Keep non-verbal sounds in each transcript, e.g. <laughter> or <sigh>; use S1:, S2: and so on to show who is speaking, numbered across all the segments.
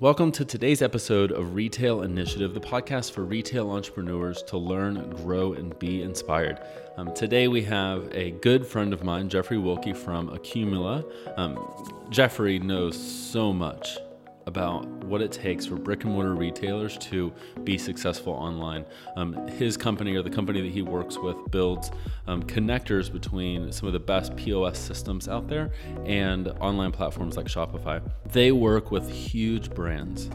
S1: Welcome to today's episode of Retail Initiative, the podcast for retail entrepreneurs to learn, grow, and be inspired. Um, today we have a good friend of mine, Jeffrey Wilkie from Accumula. Um, Jeffrey knows so much about what it takes for brick and mortar retailers to be successful online. Um, his company or the company that he works with builds um, connectors between some of the best POS systems out there and online platforms like Shopify. They work with huge brands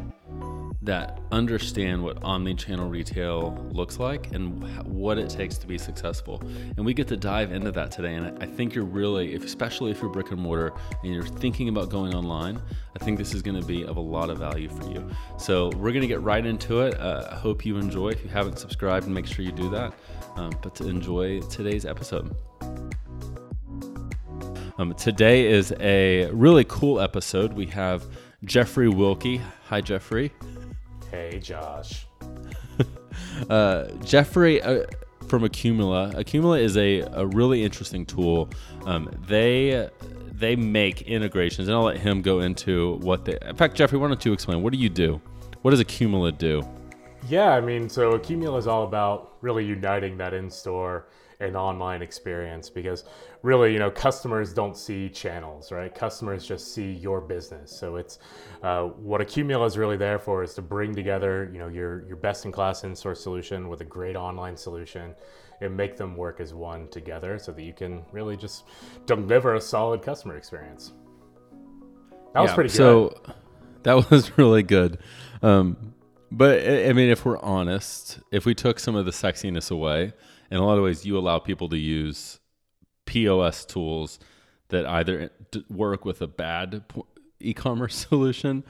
S1: that understand what omni-channel retail looks like and what it takes to be successful. And we get to dive into that today. And I think you're really, especially if you're brick and mortar and you're thinking about going online, I think this is going to be of a lot of value for you. So we're going to get right into it. Uh, I hope you enjoy. If you haven't subscribed, make sure you do that. Um, but to enjoy today's episode. Um, today is a really cool episode. We have Jeffrey Wilkie. Hi, Jeffrey.
S2: Hey, Josh. <laughs>
S1: uh, Jeffrey uh, from Accumula. Accumula is a, a really interesting tool. Um, they they make integrations, and I'll let him go into what they. In fact, Jeffrey, why don't you explain? What do you do? What does Accumula do?
S2: Yeah, I mean, so Accumula is all about really uniting that in-store an online experience because really you know customers don't see channels right? Customers just see your business. So it's uh, what accumula is really there for is to bring together you know your your best in class in-store solution with a great online solution and make them work as one together so that you can really just deliver a solid customer experience. That was pretty good.
S1: so that <laughs> was really good. Um, but I mean, if we're honest, if we took some of the sexiness away, in a lot of ways, you allow people to use POS tools that either work with a bad e-commerce <laughs> solution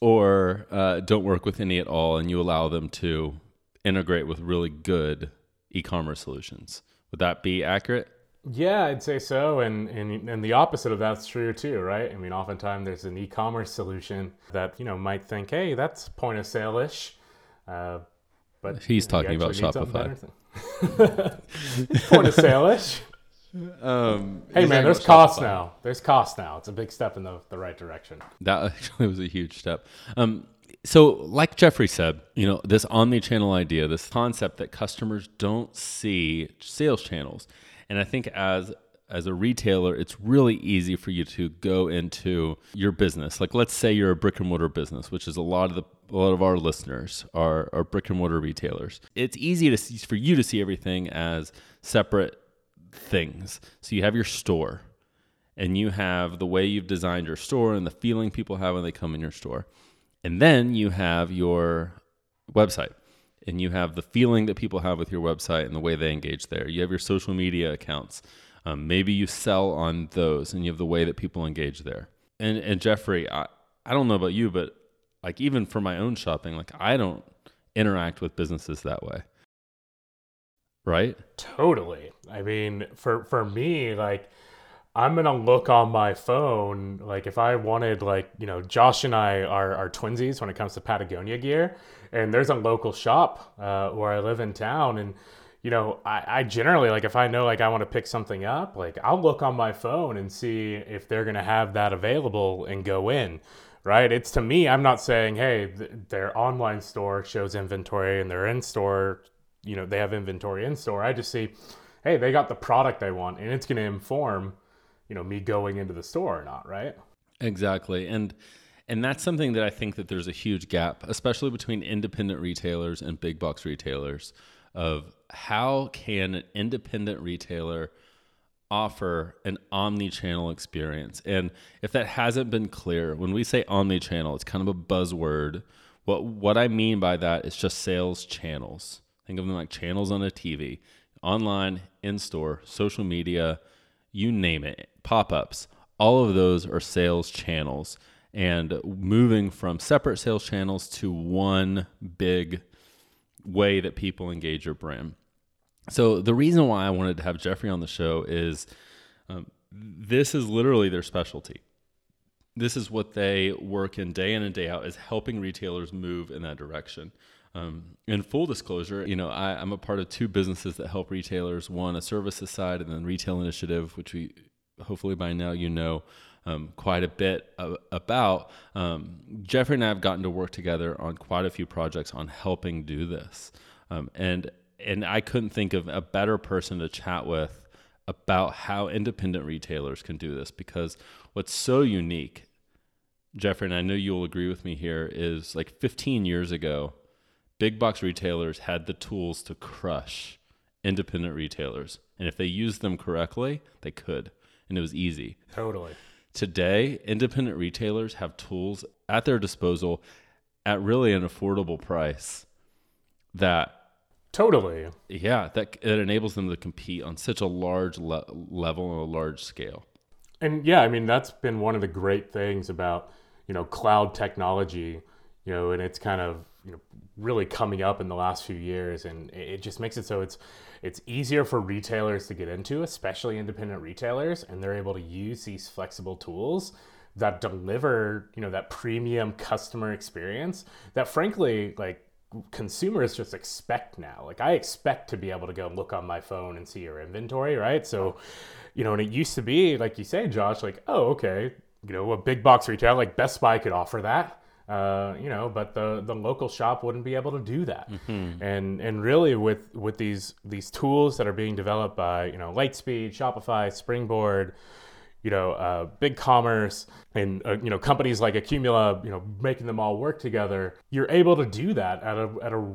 S1: or uh, don't work with any at all, and you allow them to integrate with really good e-commerce solutions. Would that be accurate?
S2: Yeah, I'd say so, and and and the opposite of that's true too, right? I mean, oftentimes there's an e-commerce solution that you know might think, hey, that's point of sale ish, uh,
S1: but he's talking about Shopify. <laughs>
S2: Point of sale ish. Um, hey man, there's cost now. There's cost now. It's a big step in the, the right direction.
S1: That actually was a huge step. Um, so, like Jeffrey said, you know, this omni-channel idea, this concept that customers don't see sales channels, and I think as as a retailer, it's really easy for you to go into your business. Like, let's say you're a brick and mortar business, which is a lot of the a lot of our listeners are, are brick and mortar retailers. It's easy to see, for you to see everything as separate things. So you have your store, and you have the way you've designed your store and the feeling people have when they come in your store, and then you have your website and you have the feeling that people have with your website and the way they engage there. You have your social media accounts um, maybe you sell on those and you have the way that people engage there. And, and Jeffrey, I, I don't know about you, but like even for my own shopping, like I don't interact with businesses that way. Right?
S2: Totally. I mean, for for me, like I'm gonna look on my phone. Like if I wanted, like you know, Josh and I are are twinsies when it comes to Patagonia gear, and there's a local shop uh, where I live in town, and you know, I, I generally like if I know like I want to pick something up, like I'll look on my phone and see if they're gonna have that available and go in. Right? It's to me, I'm not saying, hey, th- their online store shows inventory and their in store, you know, they have inventory in store. I just see, hey, they got the product I want, and it's gonna inform, you know, me going into the store or not, right?
S1: Exactly, and and that's something that I think that there's a huge gap, especially between independent retailers and big box retailers of how can an independent retailer offer an omni-channel experience? And if that hasn't been clear when we say omni-channel it's kind of a buzzword. What what i mean by that is just sales channels. Think of them like channels on a tv online in-store social media you name it pop-ups. All of those are sales channels. And moving from separate sales channels to one big way that people engage your brand. So the reason why I wanted to have Jeffrey on the show is um, this is literally their specialty. This is what they work in day in and day out is helping retailers move in that direction. Um, in full disclosure, you know, I, am a part of two businesses that help retailers. One, a services side, and then Retail Initiative, which we hopefully by now you know. Um, quite a bit about. Um, Jeffrey and I have gotten to work together on quite a few projects on helping do this, um, and and I couldn't think of a better person to chat with about how independent retailers can do this because what's so unique, Jeffrey, and I know you'll agree with me here, is like 15 years ago, big box retailers had the tools to crush independent retailers. And if they used them correctly, they could. And it was easy.
S2: Totally.
S1: Today, independent retailers have tools at their disposal at really an affordable price that
S2: Totally.
S1: Yeah, that it enables them to compete on such a large le- level and a large scale.
S2: And yeah, I mean that's been one of the great things about you know cloud technology, you know, and it's kind of you know really coming up in the last few years, and it just makes it so it's it's easier for retailers to get into, especially independent retailers, and they're able to use these flexible tools that deliver you know that premium customer experience that frankly like consumers just expect now. Like I expect to be able to go look on my phone and see your inventory, right? So, you know, and it used to be like you say, Josh, like, oh, okay, you know, a big box retailer like Best Buy could offer that. Uh, you know, but the the local shop wouldn't be able to do that. Mm-hmm. And and really with with these these tools that are being developed by, you know, Lightspeed, Shopify, Springboard, you know, uh, BigCommerce and, uh, you know, companies like Accumula, you know, making them all work together, you're able to do that at a, at a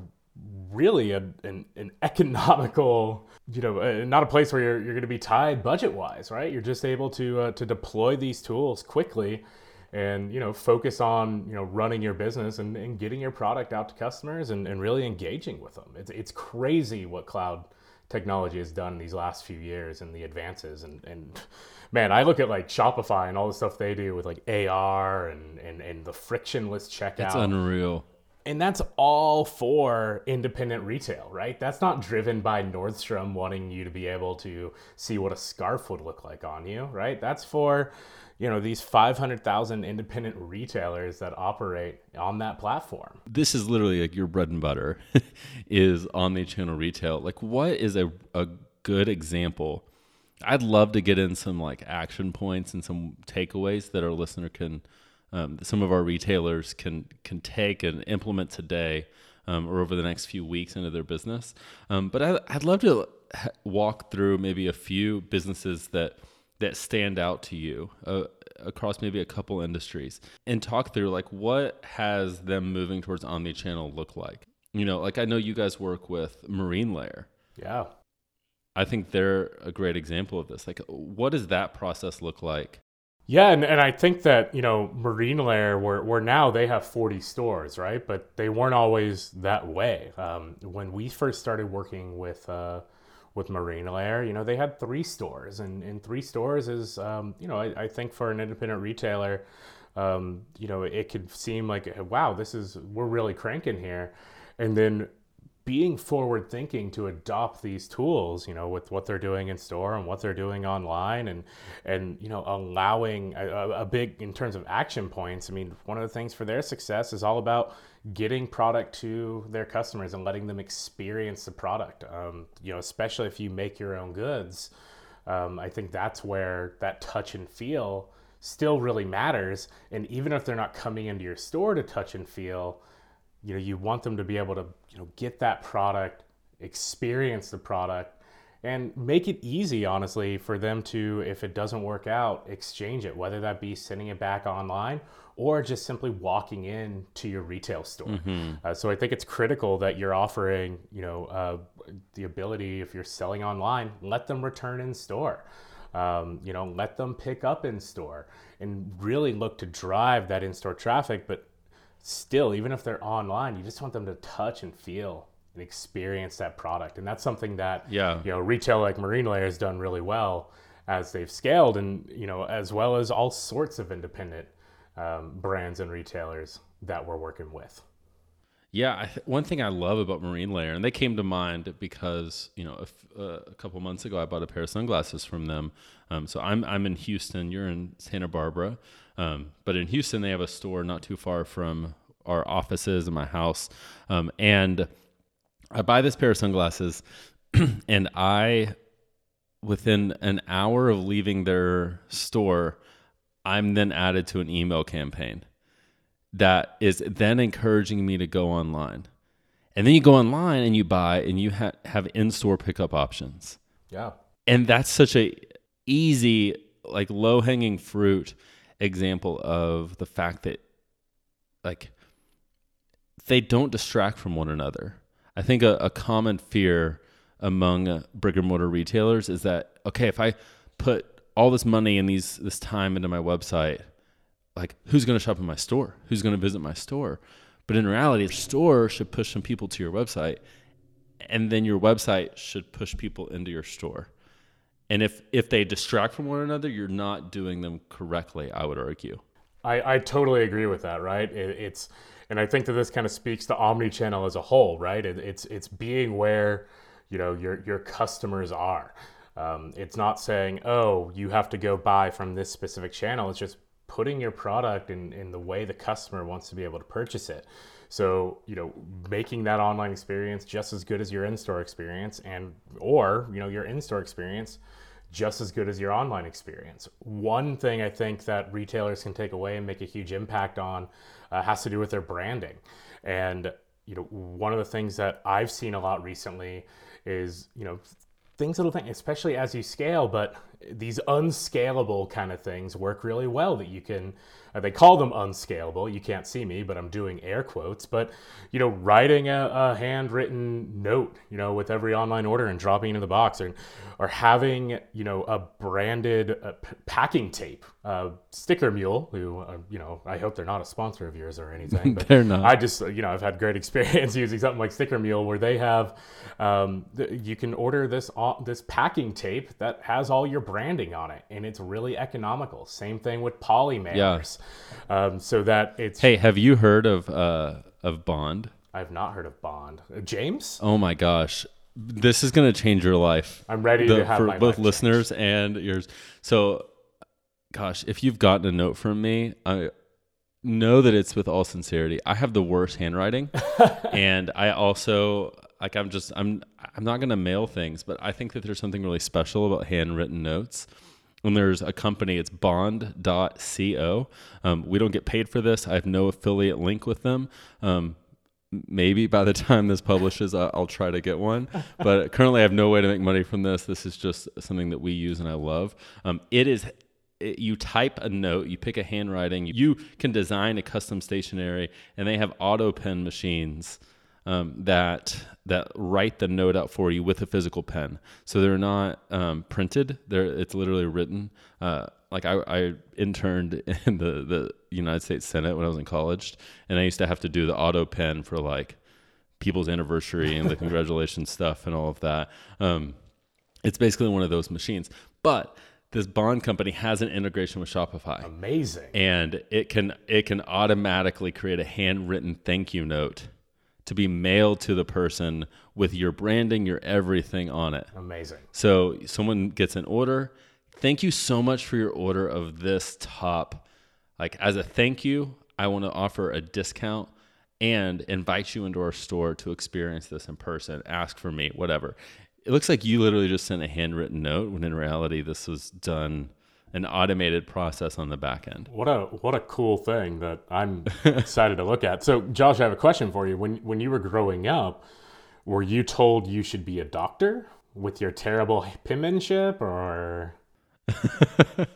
S2: really a, an, an <laughs> economical, you know, uh, not a place where you're, you're going to be tied budget wise, right? You're just able to, uh, to deploy these tools quickly and, you know, focus on, you know, running your business and, and getting your product out to customers and, and really engaging with them. It's, it's crazy what cloud technology has done these last few years and the advances and, and man, I look at like Shopify and all the stuff they do with like AR and and, and the frictionless checkout.
S1: It's unreal.
S2: And that's all for independent retail, right? That's not driven by Nordstrom wanting you to be able to see what a scarf would look like on you, right? That's for, you know, these 500,000 independent retailers that operate on that platform.
S1: This is literally like your bread and butter <laughs> is omni-channel retail. Like what is a, a good example I'd love to get in some like action points and some takeaways that our listener can, um, some of our retailers can can take and implement today um, or over the next few weeks into their business. Um, but I, I'd love to walk through maybe a few businesses that that stand out to you uh, across maybe a couple industries and talk through like what has them moving towards omni-channel look like. You know, like I know you guys work with Marine Layer.
S2: Yeah.
S1: I think they're a great example of this. Like, what does that process look like?
S2: Yeah, and, and I think that, you know, Marine Layer, where, where now they have 40 stores, right? But they weren't always that way. Um, when we first started working with, uh, with Marine Layer, you know, they had three stores, and, and three stores is, um, you know, I, I, think for an independent retailer, um, you know, it could seem like, wow, this is, we're really cranking here. And then being forward thinking to adopt these tools you know with what they're doing in store and what they're doing online and and you know allowing a, a, big in terms of action points i mean one of the things for their success is all about getting product to their customers and letting them experience the product. Um, you know especially if you make your own goods um, i think that's where that touch and feel still really matters. And even if they're not coming into your store to touch and feel you know you want them to be able to you know get that product experience the product and make it easy honestly for them to if it doesn't work out exchange it whether that be sending it back online or just simply walking in to your retail store mm-hmm. uh, so i think it's critical that you're offering you know uh, the ability if you're selling online let them return in store um, you know let them pick up in store and really look to drive that in-store traffic but still, even if they're online, you just want them to touch and feel and experience that product. And that's something that
S1: yeah.
S2: you know retail like Marine Layer has done really well as they've scaled, and you know as well as all sorts of independent um, brands and retailers that we're working with.
S1: Yeah, th- one thing I love about Marine Layer, and they came to mind because you know a, uh, a couple months ago I bought a pair of sunglasses from them. Um, so I'm I'm in Houston, you're in Santa Barbara, um, but in Houston, they have a store not too far from our offices and my house. Um, and I buy this pair of sunglasses, <clears throat> and I, within an hour of leaving their store, I'm then added to an email campaign that is then encouraging me to go online. And then you go online and you buy and you ha- have in-store pickup options.
S2: Yeah.
S1: And that's such a easy like low-hanging fruit example of the fact that like they don't distract from one another. I think a, a common fear among brick and mortar retailers is that okay, if I put all this money and these this time into my website, like who's going to shop in my store? Who's going to visit my store? But in reality, the store should push some people to your website, and then your website should push people into your store. And if if they distract from one another, you're not doing them correctly. I would argue.
S2: I, I totally agree with that. Right? It, it's and I think that this kind of speaks to omni-channel as a whole. Right? It, it's it's being where you know your your customers are. Um, it's not saying, oh, you have to go buy from this specific channel. It's just putting your product in, in the way the customer wants to be able to purchase it. So, you know, making that online experience just as good as your in-store experience and or, you know, your in-store experience just as good as your online experience. One thing I think that retailers can take away and make a huge impact on uh, has to do with their branding. And, you know, one of the things that I've seen a lot recently is, you know, things that'll think, especially as you scale, but these unscalable kind of things work really well that you can uh, they call them unscalable you can't see me but i'm doing air quotes but you know writing a, a handwritten note you know with every online order and dropping it in the box or, or having you know a branded uh, p- packing tape uh, sticker mule who uh, you know i hope they're not a sponsor of yours or anything <laughs> but
S1: they're not
S2: i just you know i've had great <laughs> experience using something like sticker mule where they have um, th- you can order this this packing tape that has all your branding on it, and it's really economical. Same thing with polymailers. Yeah. Um, so that it's.
S1: Hey, have you heard of uh, of Bond?
S2: I've not heard of Bond. Uh, James?
S1: Oh my gosh, this is going to change your life.
S2: I'm ready the, to have
S1: for both listeners changed. and yours. So, gosh, if you've gotten a note from me, I know that it's with all sincerity. I have the worst handwriting, <laughs> and I also like I'm just I'm I'm not gonna mail things, but I think that there's something really special about handwritten notes. And there's a company, it's bond.co. Um, we don't get paid for this. I have no affiliate link with them. Um, maybe by the time this publishes, I'll try to get one. But <laughs> currently, I have no way to make money from this. This is just something that we use and I love. Um, it is it, you type a note, you pick a handwriting, you can design a custom stationery, and they have auto pen machines um, that that write the note out for you with a physical pen. So they're not um, printed; they're it's literally written. Uh, like I, I interned <laughs> in the the United States Senate when I was in college, and I used to have to do the auto pen for like people's anniversary and the <laughs> congratulations stuff and all of that. Um, it's basically one of those machines, but this bond company has an integration with Shopify.
S2: Amazing.
S1: And it can it can automatically create a handwritten thank you note to be mailed to the person with your branding, your everything on it.
S2: Amazing.
S1: So someone gets an order. Thank you so much for your order of this top. Like as a thank you, I want to offer a discount and invite you into our store to experience this in person. Ask for me, whatever. It looks like you literally just sent a handwritten note when in reality this was done an automated process on the back end.
S2: What a what a cool thing that I'm excited to look at. So, Josh, I have a question for you. When when you were growing up, were you told you should be a doctor with your terrible penmanship, or? <laughs>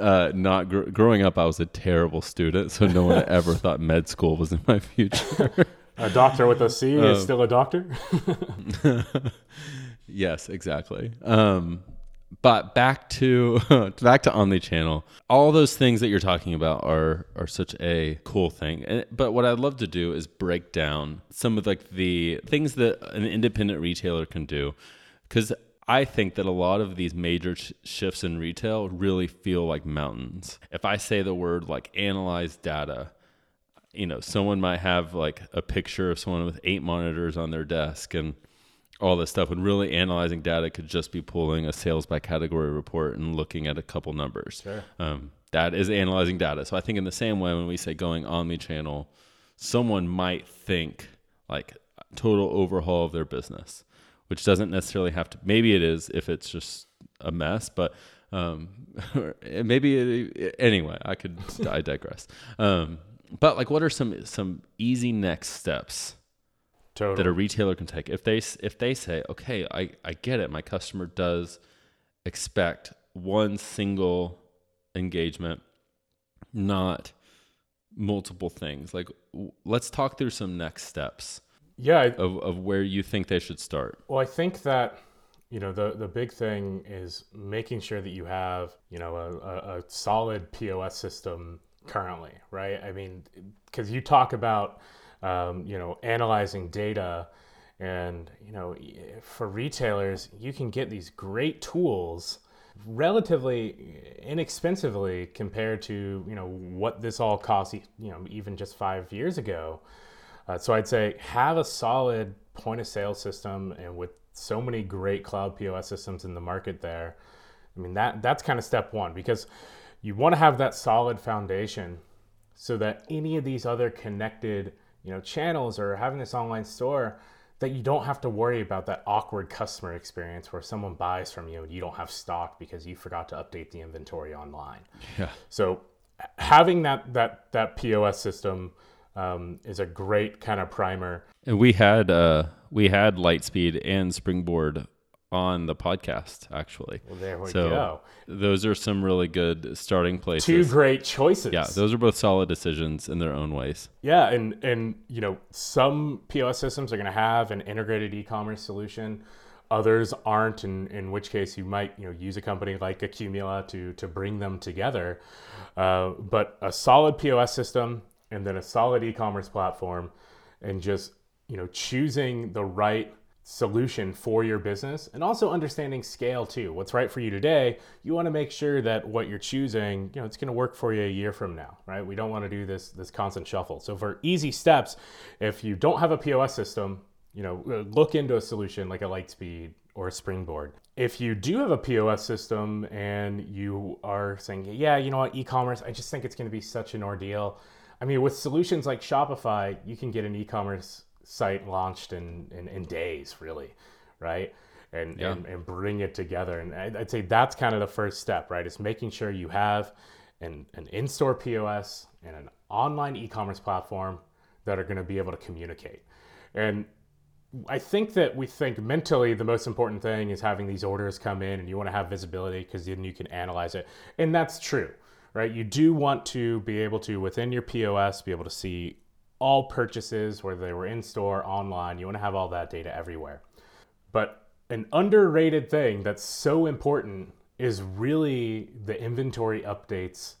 S1: uh, not gr- growing up, I was a terrible student, so no one <laughs> ever thought med school was in my future.
S2: a doctor with a C is um, still a doctor. <laughs>
S1: yes, exactly. Um, but back to <laughs> back to omnichannel. All those things that you're talking about are are such a cool thing. But what I'd love to do is break down some of like the things that an independent retailer can do, because I think that a lot of these major sh- shifts in retail really feel like mountains. If I say the word like analyze data, you know, someone might have like a picture of someone with eight monitors on their desk and all this stuff when really analyzing data could just be pulling a sales by category report and looking at a couple numbers.
S2: Sure.
S1: Um, that is analyzing data. So I think in the same way when we say going omni-channel, someone might think like total overhaul of their business, which doesn't necessarily have to. Maybe it is if it's just a mess, but Um, <laughs> maybe anyway, I could I digress. Um, but like, what are some some easy next steps
S2: Totally.
S1: that a retailer can take if they if they say, okay, I I get it, my customer does expect one single engagement, not multiple things. Like, w- let's talk through some next steps
S2: yeah, I-
S1: of of where you think they should start.
S2: Well, I think that you know the the big thing is making sure that you have you know a, a, a solid POS system currently, right? I mean, because you talk about um, you know analyzing data, and you know for retailers you can get these great tools relatively inexpensively compared to you know what this all costs you know even just five years ago. Uh, so I'd say have a solid point of sale system, and with so many great cloud POS systems in the market there, I mean that that's kind of step one because you want to have that solid foundation so that any of these other connected you know channels or having this online store that you don't have to worry about that awkward customer experience where someone buys from you and you don't have stock because you forgot to update the inventory online.
S1: Yeah.
S2: So having that that that POS system um, is a great kind of primer.
S1: And we had uh we had Lightspeed and Springboard on the podcast actually.
S2: Well, there we
S1: so
S2: go.
S1: those are some really good starting places.
S2: Two great choices.
S1: yeah, those are both solid decisions in their own ways.
S2: Yeah, and and you know some POS systems are going to have an integrated e-commerce solution. Others aren't, in, in which case you might you know use a company like Accumula to to bring them together. Uh, but a solid POS system and then a solid e-commerce platform, and just you know choosing the right solution for your business and also understanding scale too. What's right for you today you want to make sure that what you're choosing you know it's going to work for you a year from now right? We don't want to do this this constant shuffle. So for easy steps if you don't have a pos system you know uh, look into a solution like a lightspeed or a springboard. If you do have a pos system and you are saying yeah you know what e-commerce i just think it's going to be such an ordeal. I mean with solutions like shopify you can get an e-commerce site launched in, in, in days, really, right? And,
S1: Yeah.
S2: and and bring it together. And I'd I'd say that's kind of the first step, right? It's making sure you have an, an in-store POS and an online e-commerce platform that are going to be able to communicate. And I think that we think mentally the most important thing is having these orders come in and you want to have visibility because then you can analyze it. And that's true, right? You do want to be able to, within your POS, be able to see all purchases, whether they were in store, online. You want to have all that data everywhere. But an underrated thing that's so important is really the inventory updates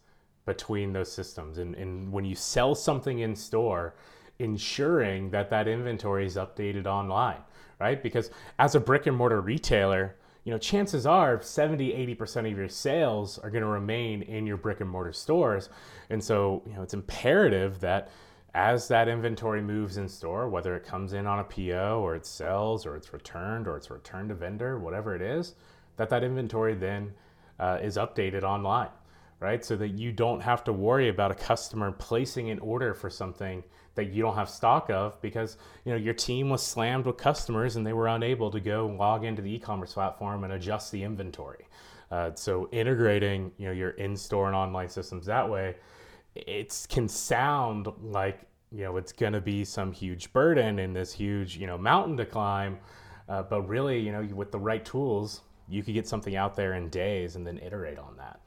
S2: between those systems. And, and when you sell something in store, ensuring that that inventory is updated online, right? Because as a brick and mortar retailer, you know, chances are 70, 80% of your sales are going to remain in your brick and mortar stores. And so, you know, it's imperative that as that inventory moves in store, whether it comes in on a PO or it sells or it's returned or it's returned to vendor, whatever it is, that that inventory then uh, is updated online, right? So that you don't have to worry about a customer placing an order for something that you don't have stock of because you know your team was slammed with customers and they were unable to go log into the e-commerce platform and adjust the inventory. Uh, so integrating you know your in-store and online systems that way it can sound like you know it's going to be some huge burden and this huge you know mountain to climb uh, but really you know with the right tools you could get something out there in days and then iterate on that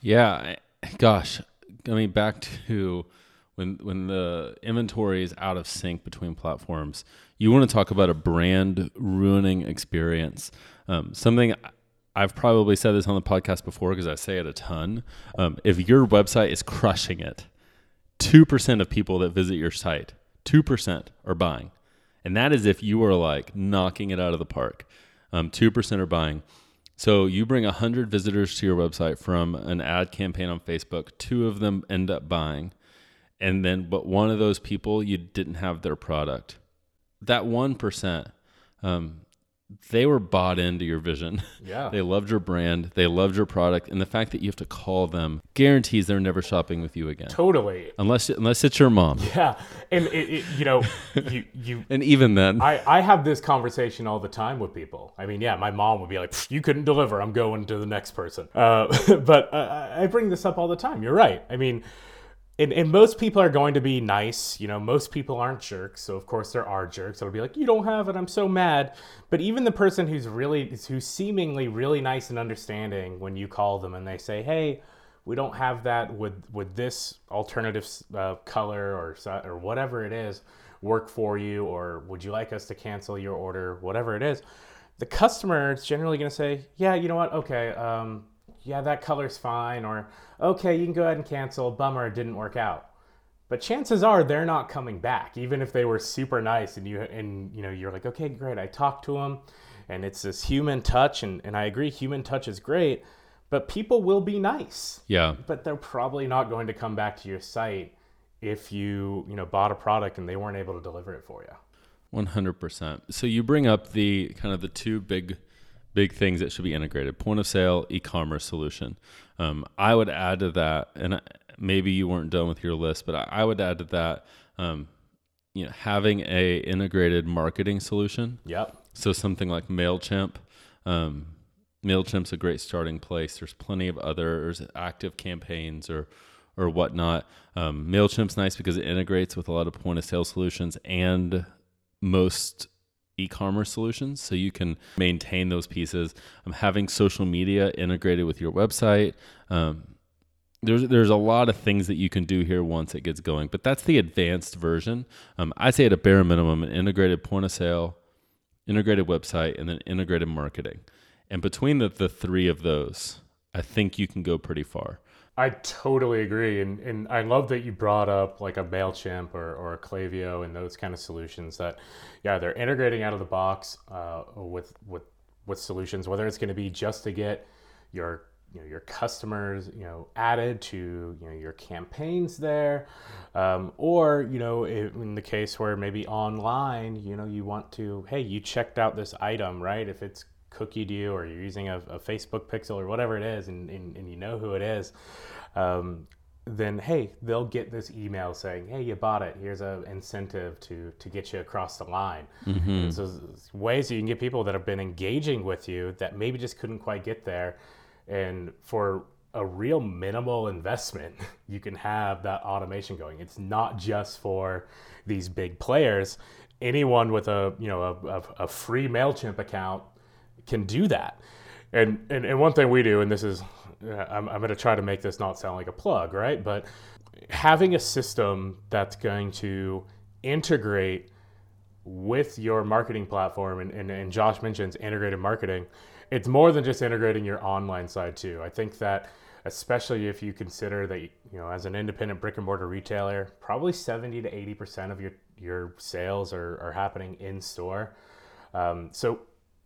S1: Yeah, gosh, I mean back to when when the inventory is out of sync between platforms. You want to talk about a brand ruining experience. Um, something I've probably said this on the podcast before because I say it a ton. Um, if your website is crushing it, two percent of people that visit your site, two percent are buying, and that is if you are like knocking it out of the park. Um, Two percent are buying. So you bring 100 visitors to your website from an ad campaign on Facebook, two of them end up buying. And then but one of those people you didn't have their product. That 1% um, they were bought into your vision. <laughs>
S2: Yeah.
S1: they loved your brand, they loved your product, and the fact that you have to call them guarantees they're never shopping with you again.
S2: Totally.
S1: Unless unless it's your mom.
S2: Yeah. And it, it, you know, <laughs> you you
S1: And even then,
S2: I, I have this conversation all the time with people. I mean, yeah, my mom would be like, "You couldn't deliver. I'm going to the next person." Uh, <laughs> but uh, I bring this up all the time. You're right. I mean, and, and most people are going to be nice. You know, most people aren't jerks. So of course there are jerks that'll be like, "You don't have it. I'm so mad." But even the person who's really who's seemingly really nice and understanding when you call them and they say, "Hey." We don't have that with with this alternative uh, color or or whatever it is work for you or would you like us to cancel your order whatever it is the customer is generally going to say yeah you know what okay um, yeah that color's fine or okay you can go ahead and cancel bummer it didn't work out but chances are they're not coming back even if they were super nice and you and you know you're like okay great i talked to them and it's this human touch and, and i agree human touch is great but people will be nice
S1: yeah.
S2: but they're probably not going to come back to your site if you you know bought a product and they weren't able to deliver it for you
S1: One hundred percent. So you bring up the kind of the two big, big things that should be integrated: point of sale, e-commerce solution. Um, I would add to that, and maybe you weren't done with your list, but I, I would add to that, um, you know, having a integrated marketing solution.
S2: yep
S1: So something like Mailchimp. Um, Mailchimp's a great starting place. There's plenty of others, active campaigns or or whatnot. Um, Mailchimp's nice because it integrates with a lot of point of sale solutions and most e-commerce solutions, so you can maintain those pieces. Um, having social media integrated with your website. Um, there's there's a lot of things that you can do here once it gets going, but that's the advanced version. Um, I say at a bare minimum, an integrated point of sale, integrated website, and then integrated marketing. And between the, the three of those, I think you can go pretty far.
S2: I totally agree and, and i love that you brought up like a mailchimp or, or a Klaviyo and those kind of solutions that yeah they're integrating out of the box uh, with with with solutions whether it's going to be just to get your you know your customers you know added to you know your campaigns there um, or you know in the case where maybe online you know you want to hey you checked out this item right? If it's cookied you or you're using a, a facebook pixel or whatever it is and, and, and you know who it is um, then hey they'll get this email saying hey you bought it. Here's a incentive to to get you across the line. And so ways you can get people that have been engaging with you that maybe just couldn't quite get there. And for a real minimal investment <laughs> you can have that automation going. It's not just for these big players. Anyone with a you know a, a, a free mailchimp account can do that. And, and and one thing we do and this is uh, I'm, I'm going to try to make this not sound like a plug right? But having a system that's going to integrate with your marketing platform and, and, and josh mentions integrated marketing it's more than just integrating your online side too. I think that especially if you consider that you know as an independent brick and mortar retailer probably 70 to 80 percent of your your sales are, are happening in store. Um, so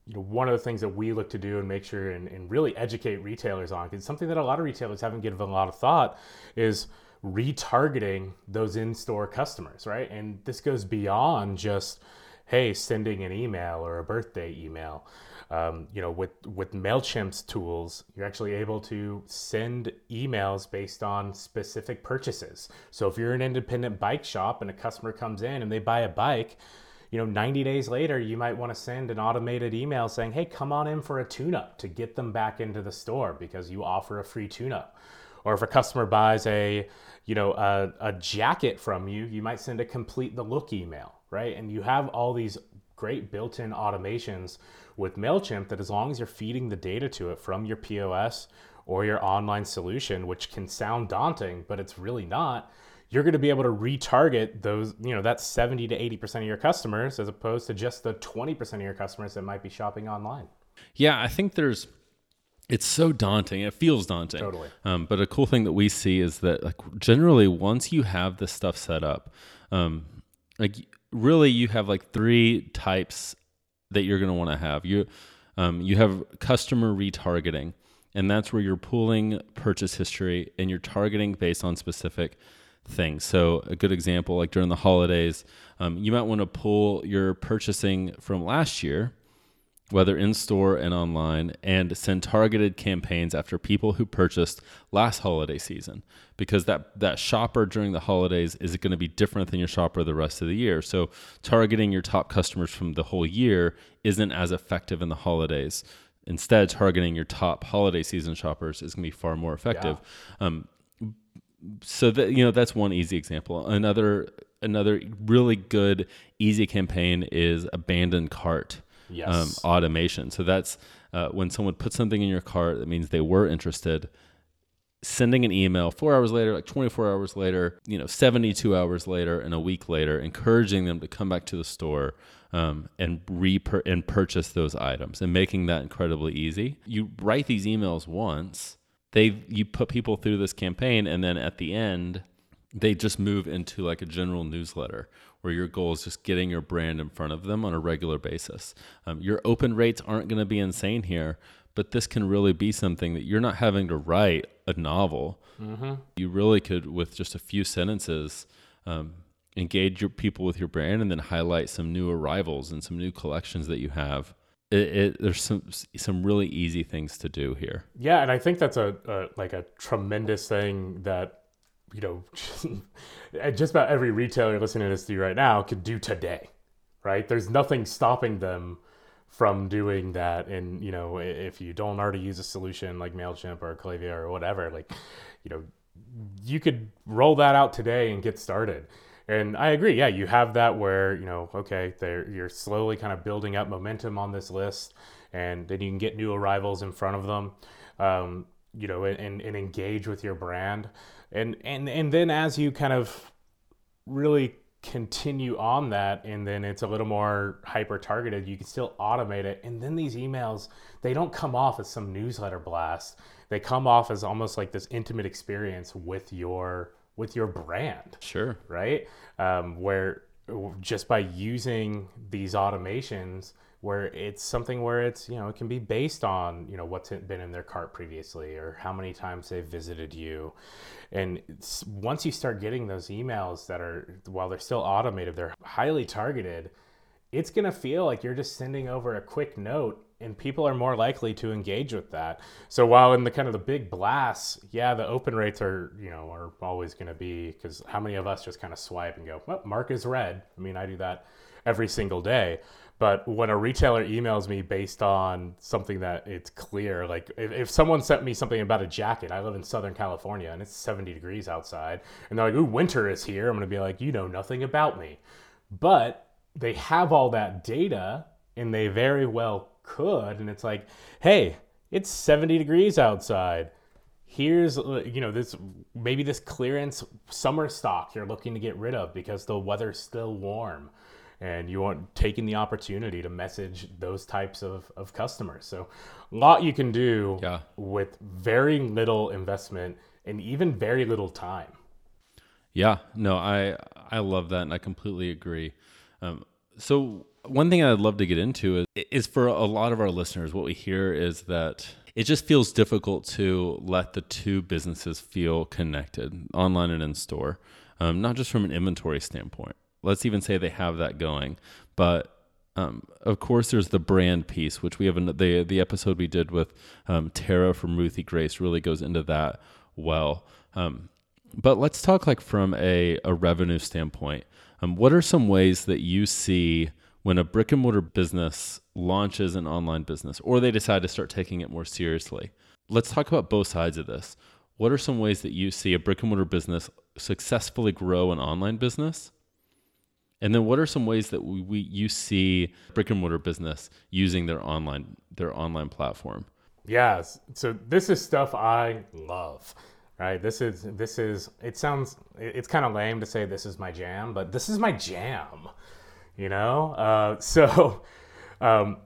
S2: you know, one of the things that we look to do and make sure and, and really educate retailers on, because something that a lot of retailers haven't given a lot of thought, is retargeting those in-store customers, right? And this goes beyond just, hey, sending an email or a birthday email. Um, you know, with with Mailchimp's tools, you're actually able to send emails based on specific purchases. So if you're an independent bike shop and a customer comes in and they buy a bike, you know 90 days later you might want to send an automated email saying hey come on in for a tune up to get them back into the store because you offer a free tune up or if a customer buys a you know a, a jacket from you you might send a complete the look email right? And you have all these great built-in automations with mailchimp that as long as you're feeding the data to it from your pos or your online solution which can sound daunting but it's really not you're going to be able to retarget those, you know, that 70 to 80% of your customers as opposed to just the 20% of your customers that might be shopping online.
S1: Yeah, I think there's. It's so daunting. It feels daunting.
S2: Totally.
S1: Um, but a cool thing that we see is that, like, generally, once you have this stuff set up, um, like, really, you have like three types that you're going to want to have. You, um, you have customer retargeting, and that's where you're pulling purchase history and you're targeting based on specific things. So a good example, like during the holidays, um, you might want to pull your purchasing from last year whether in store and online, and send targeted campaigns after people who purchased last holiday season because that, that shopper during the holidays is going to be different than your shopper the rest of the year. So, targeting your top customers from the whole year isn't as effective in the holidays. Instead, targeting your top holiday season shoppers is going to be far more effective. Yeah. Um, so that you know that's one easy example. Another another really good easy campaign is abandoned cart um, yes. um, automation. So that's uh, when someone puts something in your cart, that means they were interested. Sending an email four hours later, like 24 hours later, you know, 72 hours later, and a week later, encouraging them to come back to the store um, and re and purchase those items, and making that incredibly easy. You write these emails once, they you put people through this campaign, and then at the end, they just move into like a general newsletter where your goal is just getting your brand in front of them on a regular basis. Um, your open rates aren't going to be insane here, but this can really be something that you're not having to write a novel. Mm-hmm. You really could, with just a few sentences, um, engage your people with your brand and then highlight some new arrivals and some new collections that you have. It, it, there's some some really easy things to do here.
S2: Yeah, and I think that's a, a like a tremendous thing that you know, <laughs> just about every retailer listening to this to right now could do today, right? There's nothing stopping them from doing that. And, you know, if you don't already use a solution like MailChimp or Klaviyo or whatever, like, you know, you could roll that out today and get started. And I agree. Yeah, you have that where, you know, okay, you're slowly kind of building up momentum on this list and then you can get new arrivals in front of them, um, you know, and, and engage with your brand and and and then as you kind of really continue on that and then it's a little more hyper targeted you can still automate it and then these emails they don't come off as some newsletter blast they come off as almost like this intimate experience with your with your brand
S1: sure.
S2: right? Um, where just by using these automations where it's something where it's you know it can be based on you know what's been in their cart previously or how many times they've visited you. And once you start getting those emails that are while they're still automated they're highly targeted it's going to feel like you're just sending over a quick note and people are more likely to engage with that. So while in the kind of the big blasts yeah the open rates are you know are always going to be because how many of us just kind of swipe and go well mark is red. I mean i do that every single day. But when a retailer emails me based on something that it's clear, like if, if someone sent me something about a jacket, I live in Southern California and it's 70 degrees outside, and they're like, ooh, winter is here, I'm gonna be like, you know nothing about me. But they have all that data and they very well could. And it's like, hey, it's 70 degrees outside. Here's, you know, this maybe this clearance summer stock you're looking to get rid of because the weather's still warm and you want taking the opportunity to message those types of, of customers so a lot you can do yeah. with very little investment and even very little time
S1: yeah no i i love that and i completely agree um, so one thing i'd love to get into is, is for a lot of our listeners what we hear is that it just feels difficult to let the two businesses feel connected online and in store um, not just from an inventory standpoint let's even say they have that going. But um, of course, there's the brand piece, which we have in the the episode we did with um, Tara from Ruthie Grace really goes into that well. Um, but let's talk like from a, a revenue standpoint. Um, what are some ways that you see when a brick and mortar business launches an online business or they decide to start taking it more seriously? Let's talk about both sides of this. What are some ways that you see a brick and mortar business successfully grow an online business? And then what are some ways that we, we you see brick and mortar business using their online their online platform?
S2: Yes. So this is stuff I love. Right? This is this is it sounds it's kind of lame to say this is my jam, but this is my jam. You know? Uh, <laughs> so um,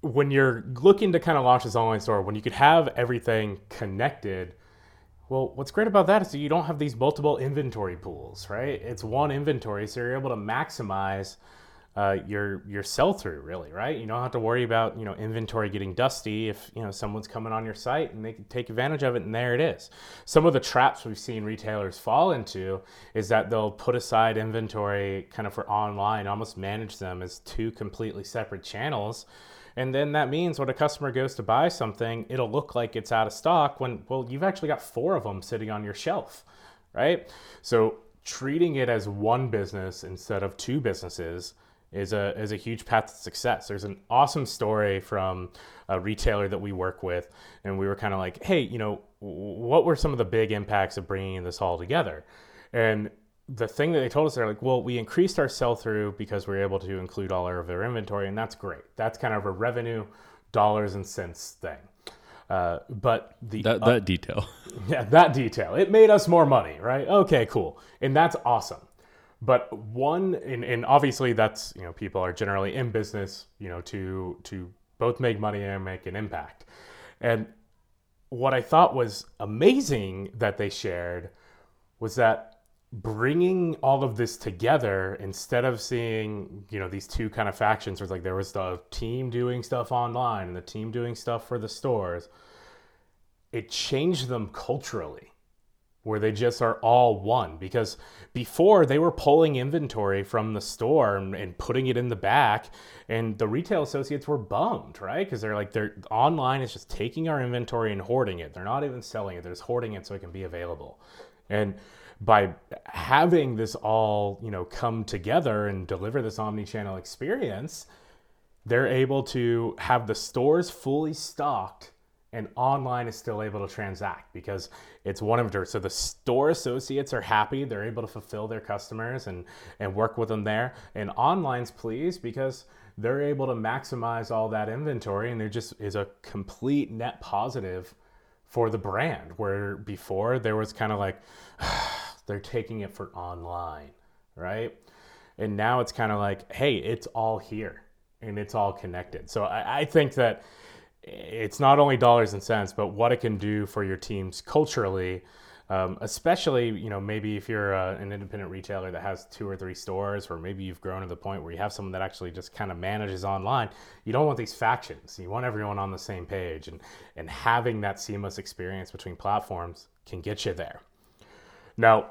S2: when you're looking to kind of launch this online store, when you could have everything connected well, what's great about that is that you don't have these multiple inventory pools, right? It's one inventory, so you're able to maximize uh, your your sell through, really, right? You don't have to worry about you know inventory getting dusty if you know someone's coming on your site and they can take advantage of it, and there it is. Some of the traps we've seen retailers fall into is that they'll put aside inventory kind of for online, almost manage them as two completely separate channels And then that means when a customer goes to buy something, it'll look like it's out of stock when, well, you've actually got four of them sitting on your shelf, right? So treating it as one business instead of two businesses is a is a huge path to success. There's an awesome story from a retailer that we work with, and we were kind of like, hey, you know, what were some of the big impacts of bringing this all together? And the thing that they told us, they're like, well, we increased our sell through because we are able to include all of their inventory, and that's great. That's kind of a revenue dollars and cents thing. Uh, but the
S1: that, that detail, <laughs>
S2: yeah, that detail, it made us more money, right? Okay, cool, and that's awesome. But one, and, and obviously that's you know people are generally in business, you know, to to both make money and make an impact. And what I thought was amazing that they shared was that bringing all of this together instead of seeing you know these two kind of factions where like there was the team doing stuff online and the team doing stuff for the stores it changed them culturally where they just are all one. Because before they were pulling inventory from the store and, and putting it in the back and the retail associates were bummed right? Because they're like they're online is just taking our inventory and hoarding it. They're not even selling it. They're just hoarding it so it can be available. And by having this all you know come together and deliver this omni-channel experience they're able to have the stores fully stocked and online is still able to transact. Because it's one of their so the store associates are happy they're able to fulfill their customers and and work with them there and online's pleased because they're able to maximize all that inventory and there just is a complete net positive for the brand where before there was kind of like <sighs> they're taking it for online, right? And now it's kind of like, hey, it's all here and it's all connected. So I, I think that it's not only dollars and cents, but what it can do for your teams culturally. Um, especially, you know, maybe if you're uh, an independent retailer that has two or three stores, or maybe you've grown to the point where you have someone that actually just kind of manages online. You don't want these factions. You want everyone on the same page, and and having that seamless experience between platforms can get you there. Now,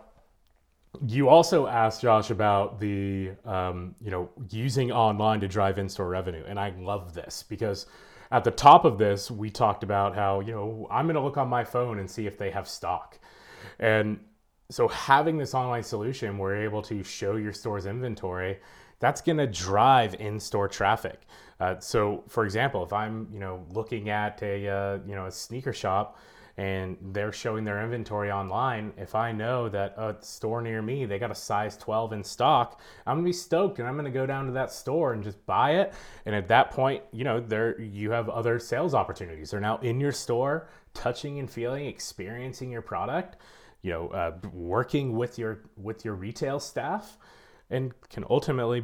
S2: you also asked Josh about the um, you know using online to drive in-store revenue, and I love this because at the top of this we talked about how you know I'm going to look on my phone and see if they have stock, and so having this online solution, we're able to show your store's inventory. That's going to drive in-store traffic. Uh, so, for example, if I'm you know looking at a uh, you know a sneaker shop and they're showing their inventory online, if I know that a store near me, they got a size 12 in stock, I'm gonna be stoked and I'm gonna go down to that store and just buy it. And at that point, you know, there you have other sales opportunities. They're now in your store, touching and feeling, experiencing your product, you know, uh, working with your with your retail staff, and can ultimately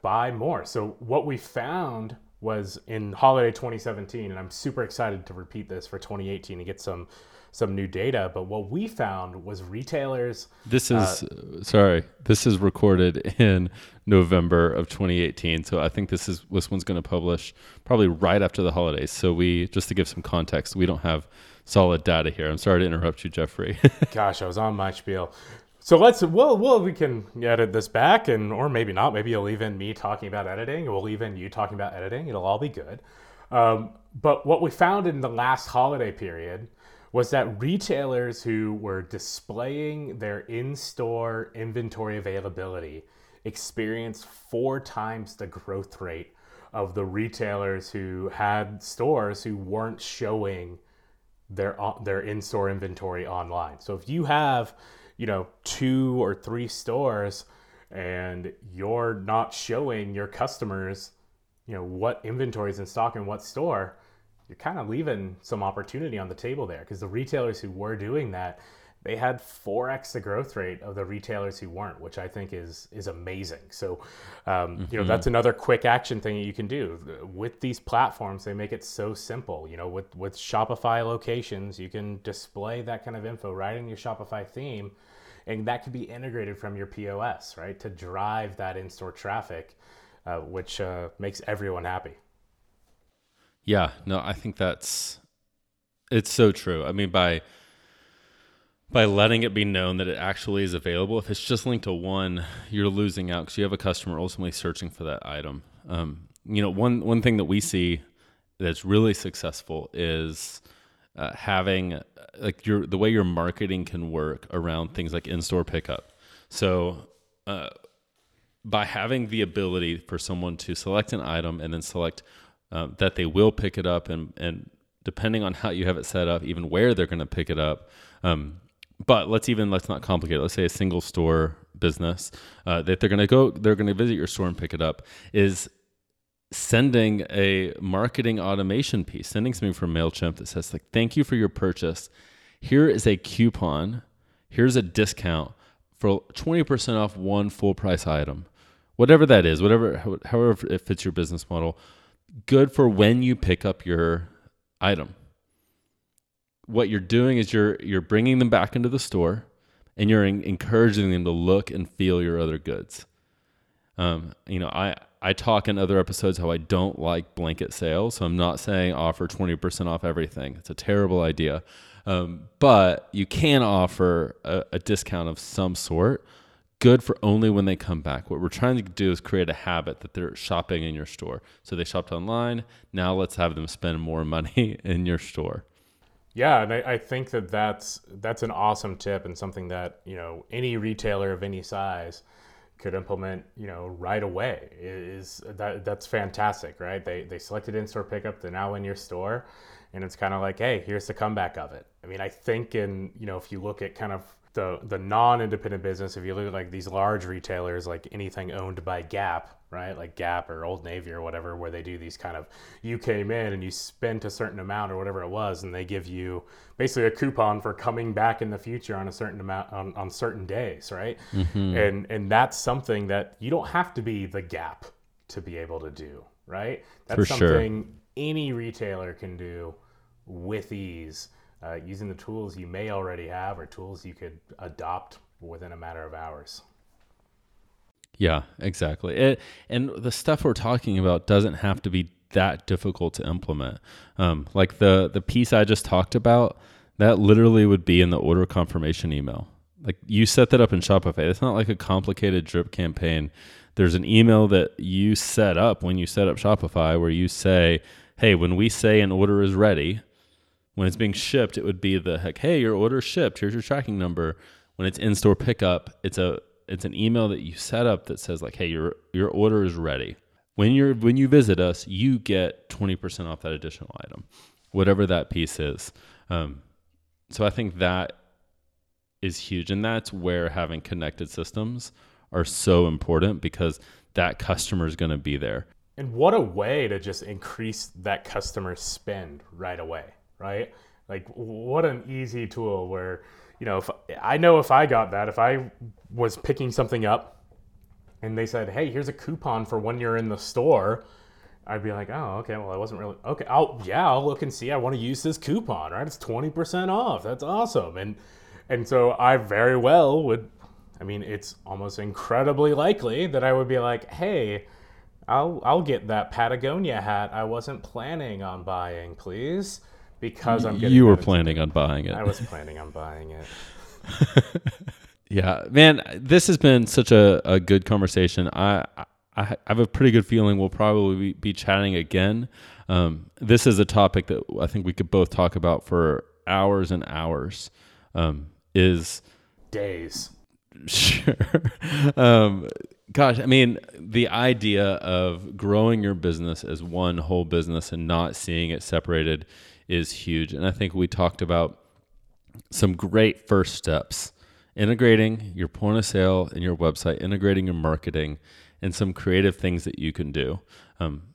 S2: buy more. So what we found was in holiday 2017 and i'm super excited to repeat this for 2018 and get some some new data but what we found was retailers
S1: this is uh, sorry this is recorded in november of 2018 so i think this is this one's going to publish probably right after the holidays. So we just to give some context we don't have solid data here. I'm sorry to interrupt you jeffrey. <laughs>
S2: Gosh i was on my spiel so let's well well we can edit this back and or maybe not. Maybe you'll leave in me talking about editing. We'll leave in you talking about editing. It'll all be good. Um, but what we found in the last holiday period was that retailers who were displaying their in-store inventory availability experienced four times the growth rate of the retailers who had stores who weren't showing their their in-store inventory online. So if you have you know, two or three stores and you're not showing your customers, you know, what inventory is in stock in what store, you're kind of leaving some opportunity on the table there. Because the retailers who were doing that, they had 4x the growth rate of the retailers who weren't, which I think is is amazing. So, um, mm-hmm. you know, that's mm-hmm. another quick action thing that you can do with these platforms. They make it so simple. You know, with with Shopify locations, you can display that kind of info right in your Shopify theme and that could be integrated from your POS, right, to drive that in-store traffic, uh, which uh, makes everyone happy.
S1: Yeah, no, I think that's it's so true. I mean, by by letting it be known that it actually is available, if it's just linked to one, you're losing out because you have a customer ultimately searching for that item. Um, you know, one one thing that we see that's really successful is uh, having uh, like your the way your marketing can work around things like in-store pickup. So uh, by having the ability for someone to select an item and then select um, that they will pick it up and and depending on how you have it set up, even where they're going to pick it up. Um, but let's even let's not complicate. It. Let's say a single store business uh, that they're going to go, they're going to visit your store and pick it up. Is sending a marketing automation piece, sending something from Mailchimp that says like, "Thank you for your purchase. Here is a coupon. Here's a discount for 20% off one full price item, whatever that is, whatever however it fits your business model. Good for when you pick up your item. What you're doing is you're you're bringing them back into the store, and you're in, encouraging them to look and feel your other goods. Um, you know, I I talk in other episodes how I don't like blanket sales, so I'm not saying offer 20% off everything. It's a terrible idea. Um, but you can offer a, a discount of some sort good for only when they come back. What we're trying to do is create a habit that they're shopping in your store. So they shopped online. Now let's have them spend more <laughs> money in your store.
S2: Yeah, and I, I, think that that's that's an awesome tip and something that you know any retailer of any size could implement. You know, right away is that that's fantastic, right? They they selected in store pickup. They're now in your store, and it's kind of like, hey, here's the comeback of it. I mean, I think in you know if you look at kind of the the non-independent business if you look at like these large retailers like anything owned by gap right like gap or old navy or whatever where they do these kind of you came in and you spent a certain amount or whatever it was and they give you basically a coupon for coming back in the future on a certain amount on, on certain days right mm-hmm. and and that's something that you don't have to be the gap to be able to do right that's for something sure. any retailer can do with ease uh, using the tools you may already have or tools you could adopt within a matter of hours.
S1: Yeah, exactly. It, and the stuff we're talking about doesn't have to be that difficult to implement. Um, like the the piece I just talked about, that literally would be in the order confirmation email. Like you set that up in Shopify. It's not like a complicated drip campaign. There's an email that you set up when you set up Shopify where you say, "Hey, when we say an order is ready, when it's being shipped, it would be the heck, hey, your order shipped. Here's your tracking number. When it's in store pickup, it's a it's an email that you set up that says like, hey, your your order is ready. When you're when you visit us, you get twenty percent off that additional item, whatever that piece is. Um, so I think that is huge, and that's where having connected systems are so important because that customer is going to be there.
S2: And what a way to just increase that customer spend right away right? Like, what an easy tool where, you know, if I know if I got that, if I was picking something up and they said, hey, here's a coupon for when you're in the store, I'd be like, oh, okay, well, I wasn't really, okay, I'll, yeah, I'll look and see. I want to use this coupon, right? It's 20% off. That's awesome. And, and so I very well would, I mean, it's almost incredibly likely that I would be like, hey, I'll, I'll get that Patagonia hat I wasn't planning on buying, please because I'm getting
S1: you were planning on buying it.
S2: I was planning on buying it. <laughs>
S1: yeah, man, this has been such a, a good conversation. I, I have a pretty good feeling we'll probably be chatting again. Um, this is a topic that I think we could both talk about for hours and hours. Um, is
S2: days. <laughs>
S1: Sure. um, gosh, I mean, the idea of growing your business as one whole business and not seeing it separated is huge. And I think we talked about some great first steps integrating your point of sale and your website, integrating your marketing, and some creative things that you can do. Um,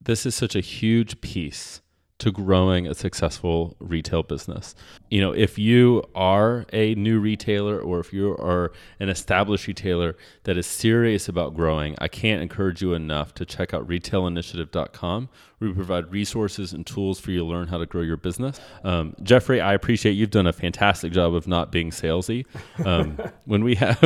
S1: this is such a huge piece to growing a successful retail business. You know, if you are a new retailer or if you are an established retailer that is serious about growing, I can't encourage you enough to check out retailinitiative.com we provide resources and tools for you to learn how to grow your business. Um, Jeffrey, I appreciate you've done a fantastic job of not being salesy. Um, <laughs> when we have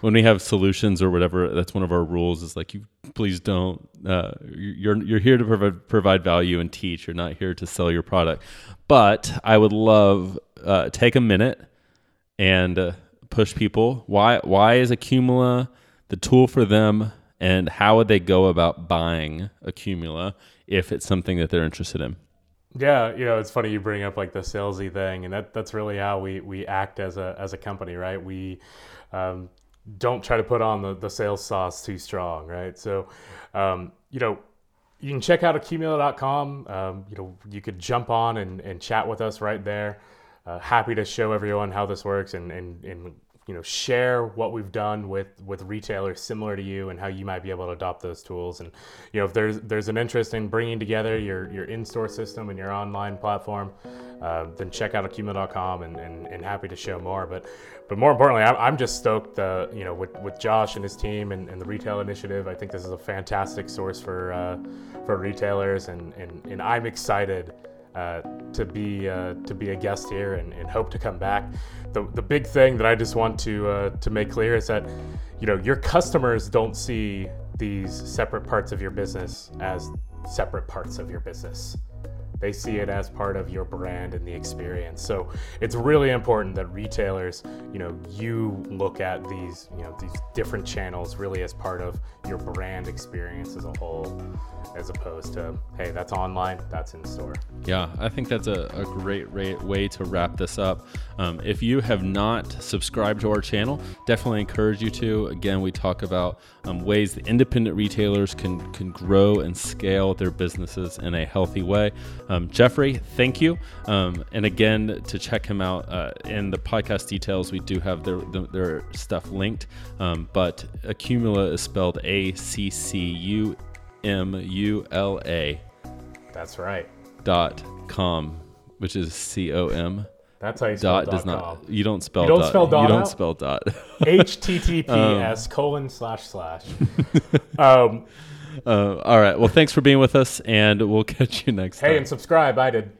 S1: when we have solutions or whatever, that's one of our rules. Is like you please don't. Uh, you're you're here to provide provide value and teach. You're not here to sell your product. But I would love uh, take a minute and uh, push people. Why why is Accumula the tool for them and how would they go about buying Accumula if it's something that they're interested in?
S2: Yeah, you know, it's funny you bring up like the salesy thing, and that that's really how we we act as a as a company, right? We um, don't try to put on the, the sales sauce too strong, right? So, um, you know, you can check out accumula.com. Um, you know, you could jump on and, and chat with us right there. Uh, happy to show everyone how this works and, and, and you know share what we've done with with retailers similar to you and how you might be able to adopt those tools. And you know if there's there's an interest in bringing together your your in-store system and your online platform uh, then check out accumula.com and, and, and happy to show more. But but more importantly i'm, I'm just stoked uh, you know with, with josh and his team and, and the retail initiative. I think this is a fantastic source for uh, for retailers and, and and i'm excited uh, to be uh, to be a guest here and, and, hope to come back. The, the big thing that I just want to uh, to make clear is that you know your customers don't see these separate parts of your business as separate parts of your business. They see it as part of your brand and the experience. So it's really important that retailers, you know, you look at these, you know, these different channels really as part of your brand experience as a whole as opposed to hey that's online that's in store.
S1: Yeah i think that's a, a great way to wrap this up. Um, if you have not subscribed to our channel definitely encourage you to. Again we talk about um, ways that independent retailers can can grow and scale their businesses in a healthy way um, jeffrey thank you um, and again to check him out uh, in the podcast details we do have their, their stuff linked um, but accumula is spelled a-c-c-u M U L A.
S2: That's right.
S1: Dot com, which is C O M.
S2: That's how you spell
S1: dot. Does
S2: com.
S1: not. You don't spell.
S2: You don't
S1: dot.
S2: spell dot.
S1: You don't
S2: out?
S1: spell dot. <laughs>
S2: HTTPS um, colon slash slash. <laughs> um,
S1: uh, all right. Well, thanks for being with us, and we'll <laughs> catch you next
S2: hey,
S1: time.
S2: Hey, and subscribe. I did.